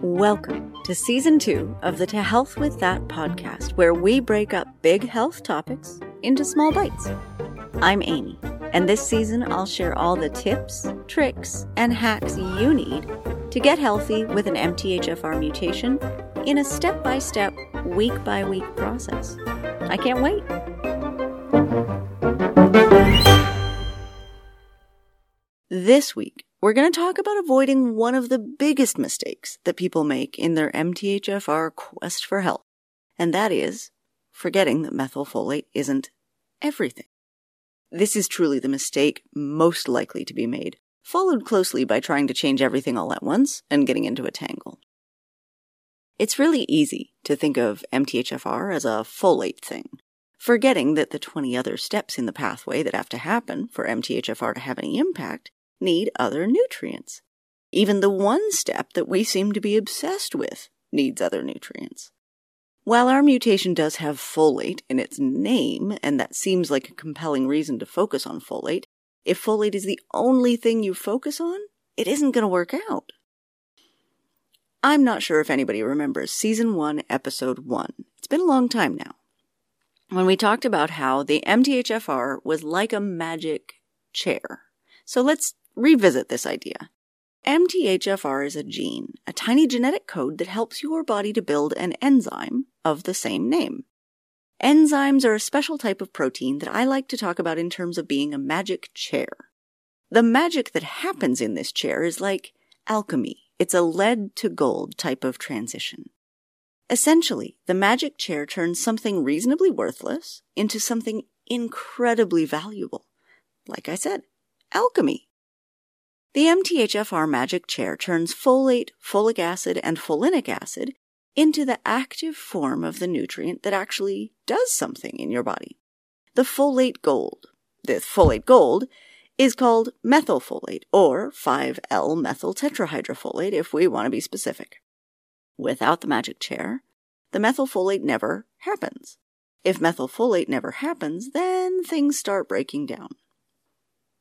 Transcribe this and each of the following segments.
Welcome to season two of the To Health With That podcast, where we break up big health topics into small bites. I'm Amy, and this season I'll share all the tips, tricks, and hacks you need to get healthy with an MTHFR mutation in a step by step, week by week process. I can't wait. This week, we're going to talk about avoiding one of the biggest mistakes that people make in their MTHFR quest for health, and that is forgetting that methylfolate isn't everything. This is truly the mistake most likely to be made, followed closely by trying to change everything all at once and getting into a tangle. It's really easy to think of MTHFR as a folate thing, forgetting that the 20 other steps in the pathway that have to happen for MTHFR to have any impact need other nutrients. Even the one step that we seem to be obsessed with needs other nutrients. While our mutation does have folate in its name, and that seems like a compelling reason to focus on folate, if folate is the only thing you focus on, it isn't going to work out. I'm not sure if anybody remembers season 1, episode 1. It's been a long time now. When we talked about how the MTHFR was like a magic chair. So let's revisit this idea. MTHFR is a gene, a tiny genetic code that helps your body to build an enzyme of the same name. Enzymes are a special type of protein that I like to talk about in terms of being a magic chair. The magic that happens in this chair is like alchemy. It's a lead to gold type of transition. Essentially, the magic chair turns something reasonably worthless into something incredibly valuable. Like I said, alchemy. The MTHFR magic chair turns folate, folic acid, and folinic acid into the active form of the nutrient that actually does something in your body. The folate gold. The folate gold is called methylfolate or 5L methyl tetrahydrofolate if we want to be specific. Without the magic chair, the methylfolate never happens. If methylfolate never happens, then things start breaking down.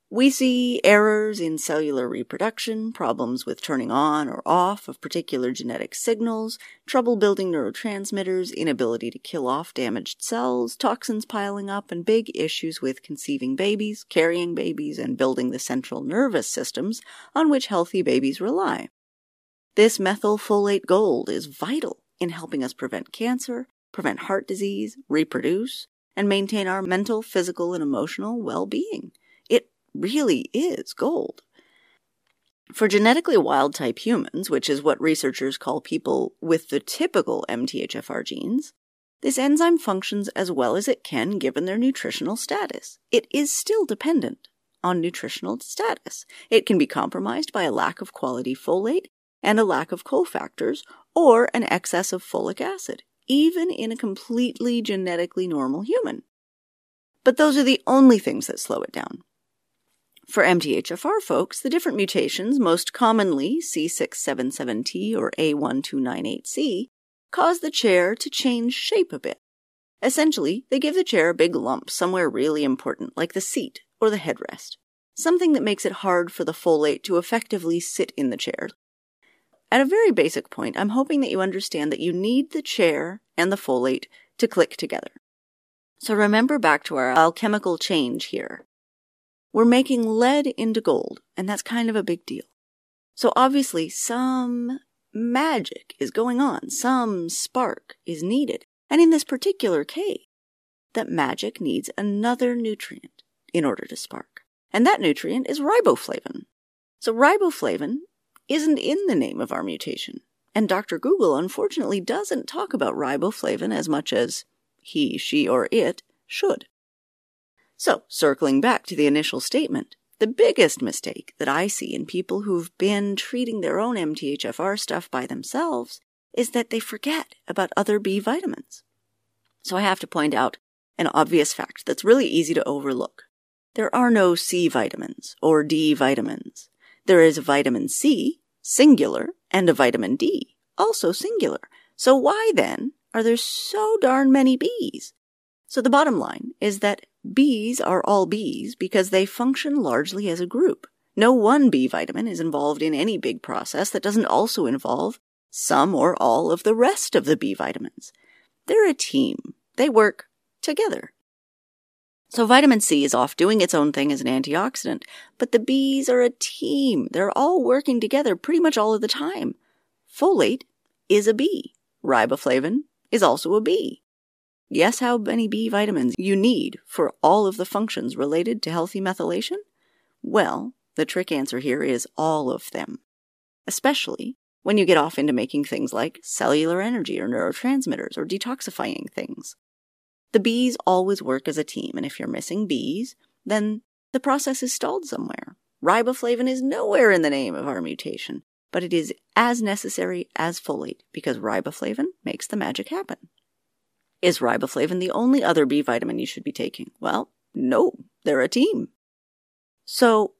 We see errors in cellular reproduction, problems with turning on or off of particular genetic signals, trouble building neurotransmitters, inability to kill off damaged cells, toxins piling up, and big issues with conceiving babies, carrying babies, and building the central nervous systems on which healthy babies rely. This methylfolate gold is vital in helping us prevent cancer, prevent heart disease, reproduce, and maintain our mental, physical, and emotional well being really is gold. For genetically wild type humans, which is what researchers call people with the typical MTHFR genes, this enzyme functions as well as it can given their nutritional status. It is still dependent on nutritional status. It can be compromised by a lack of quality folate and a lack of cofactors or an excess of folic acid, even in a completely genetically normal human. But those are the only things that slow it down. For MTHFR folks, the different mutations, most commonly C677T or A1298C, cause the chair to change shape a bit. Essentially, they give the chair a big lump somewhere really important, like the seat or the headrest, something that makes it hard for the folate to effectively sit in the chair. At a very basic point, I'm hoping that you understand that you need the chair and the folate to click together. So remember back to our alchemical change here. We're making lead into gold, and that's kind of a big deal. So obviously, some magic is going on, some spark is needed. And in this particular case, that magic needs another nutrient in order to spark. And that nutrient is riboflavin. So riboflavin isn't in the name of our mutation. And Dr. Google unfortunately doesn't talk about riboflavin as much as he, she, or it should. So, circling back to the initial statement, the biggest mistake that I see in people who've been treating their own MTHFR stuff by themselves is that they forget about other B vitamins. So I have to point out an obvious fact that's really easy to overlook. There are no C vitamins or D vitamins. There is a vitamin C, singular, and a vitamin D, also singular. So why then are there so darn many Bs? So the bottom line is that Bs are all bees because they function largely as a group, No one B vitamin is involved in any big process that doesn't also involve some or all of the rest of the B vitamins. They're a team. They work together. So vitamin C is off doing its own thing as an antioxidant, but the bees are a team. They're all working together pretty much all of the time. Folate is a B. Riboflavin is also a B. Guess how many B vitamins you need for all of the functions related to healthy methylation? Well, the trick answer here is all of them. Especially when you get off into making things like cellular energy or neurotransmitters or detoxifying things. The Bs always work as a team, and if you're missing Bs, then the process is stalled somewhere. Riboflavin is nowhere in the name of our mutation, but it is as necessary as folate because riboflavin makes the magic happen. Is riboflavin the only other B vitamin you should be taking? Well, no, they're a team. So,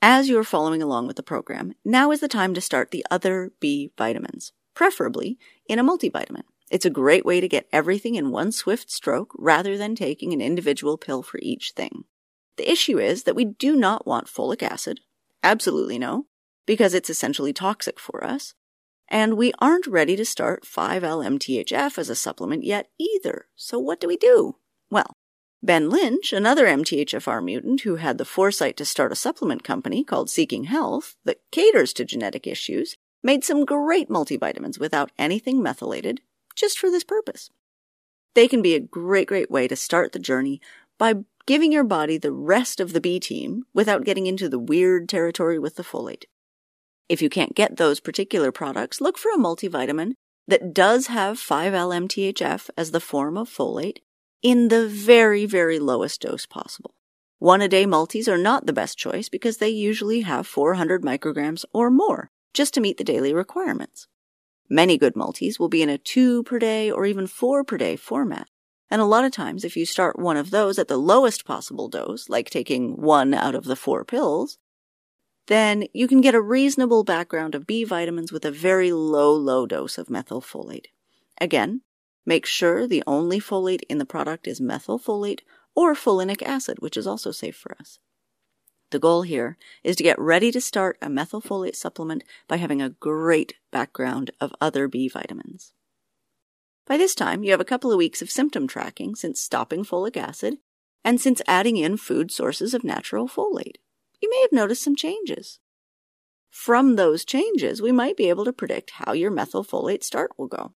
as you are following along with the program, now is the time to start the other B vitamins, preferably in a multivitamin. It's a great way to get everything in one swift stroke rather than taking an individual pill for each thing. The issue is that we do not want folic acid. Absolutely no, because it's essentially toxic for us. And we aren't ready to start 5-LMTHF as a supplement yet either. So what do we do? Well, Ben Lynch, another MTHFR mutant who had the foresight to start a supplement company called Seeking Health that caters to genetic issues, made some great multivitamins without anything methylated just for this purpose. They can be a great, great way to start the journey by giving your body the rest of the B team without getting into the weird territory with the folate. If you can't get those particular products, look for a multivitamin that does have 5-LMTHF as the form of folate in the very, very lowest dose possible. One a day multis are not the best choice because they usually have 400 micrograms or more just to meet the daily requirements. Many good multis will be in a 2 per day or even 4 per day format. And a lot of times, if you start one of those at the lowest possible dose, like taking one out of the four pills, then you can get a reasonable background of B vitamins with a very low, low dose of methylfolate. Again, make sure the only folate in the product is methylfolate or folinic acid, which is also safe for us. The goal here is to get ready to start a methylfolate supplement by having a great background of other B vitamins. By this time, you have a couple of weeks of symptom tracking since stopping folic acid and since adding in food sources of natural folate. You may have noticed some changes. From those changes, we might be able to predict how your methylfolate start will go.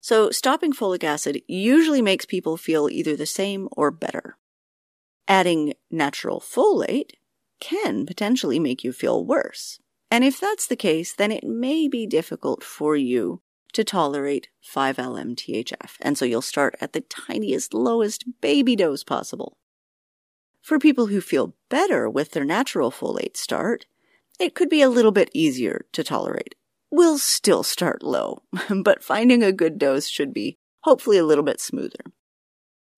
So, stopping folic acid usually makes people feel either the same or better. Adding natural folate can potentially make you feel worse. And if that's the case, then it may be difficult for you to tolerate 5-LMTHF. And so you'll start at the tiniest, lowest baby dose possible. For people who feel better with their natural folate start, it could be a little bit easier to tolerate. We'll still start low, but finding a good dose should be hopefully a little bit smoother.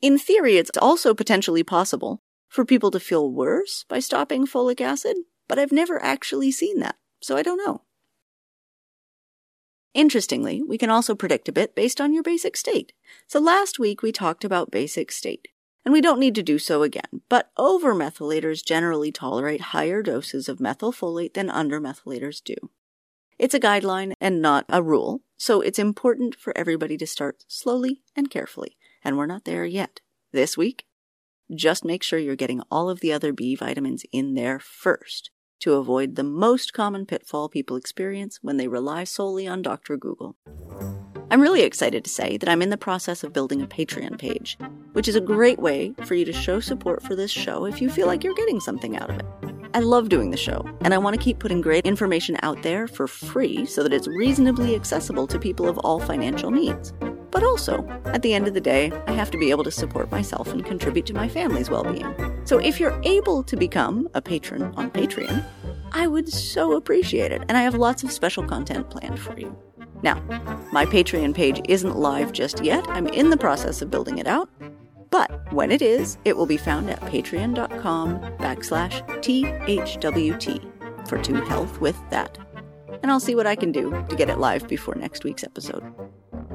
In theory, it's also potentially possible for people to feel worse by stopping folic acid, but I've never actually seen that, so I don't know. Interestingly, we can also predict a bit based on your basic state. So last week we talked about basic state, and we don't need to do so again, but overmethylators generally tolerate higher doses of methylfolate than undermethylators do. It's a guideline and not a rule, so it's important for everybody to start slowly and carefully and we're not there yet. This week, just make sure you're getting all of the other B vitamins in there first to avoid the most common pitfall people experience when they rely solely on Dr. Google. I'm really excited to say that I'm in the process of building a Patreon page, which is a great way for you to show support for this show if you feel like you're getting something out of it. I love doing the show, and I want to keep putting great information out there for free so that it's reasonably accessible to people of all financial needs. But also, at the end of the day, I have to be able to support myself and contribute to my family's well being. So if you're able to become a patron on Patreon, I would so appreciate it, and I have lots of special content planned for you. Now, my Patreon page isn't live just yet. I'm in the process of building it out. But when it is, it will be found at patreon.com backslash THWT for To Health with That. And I'll see what I can do to get it live before next week's episode.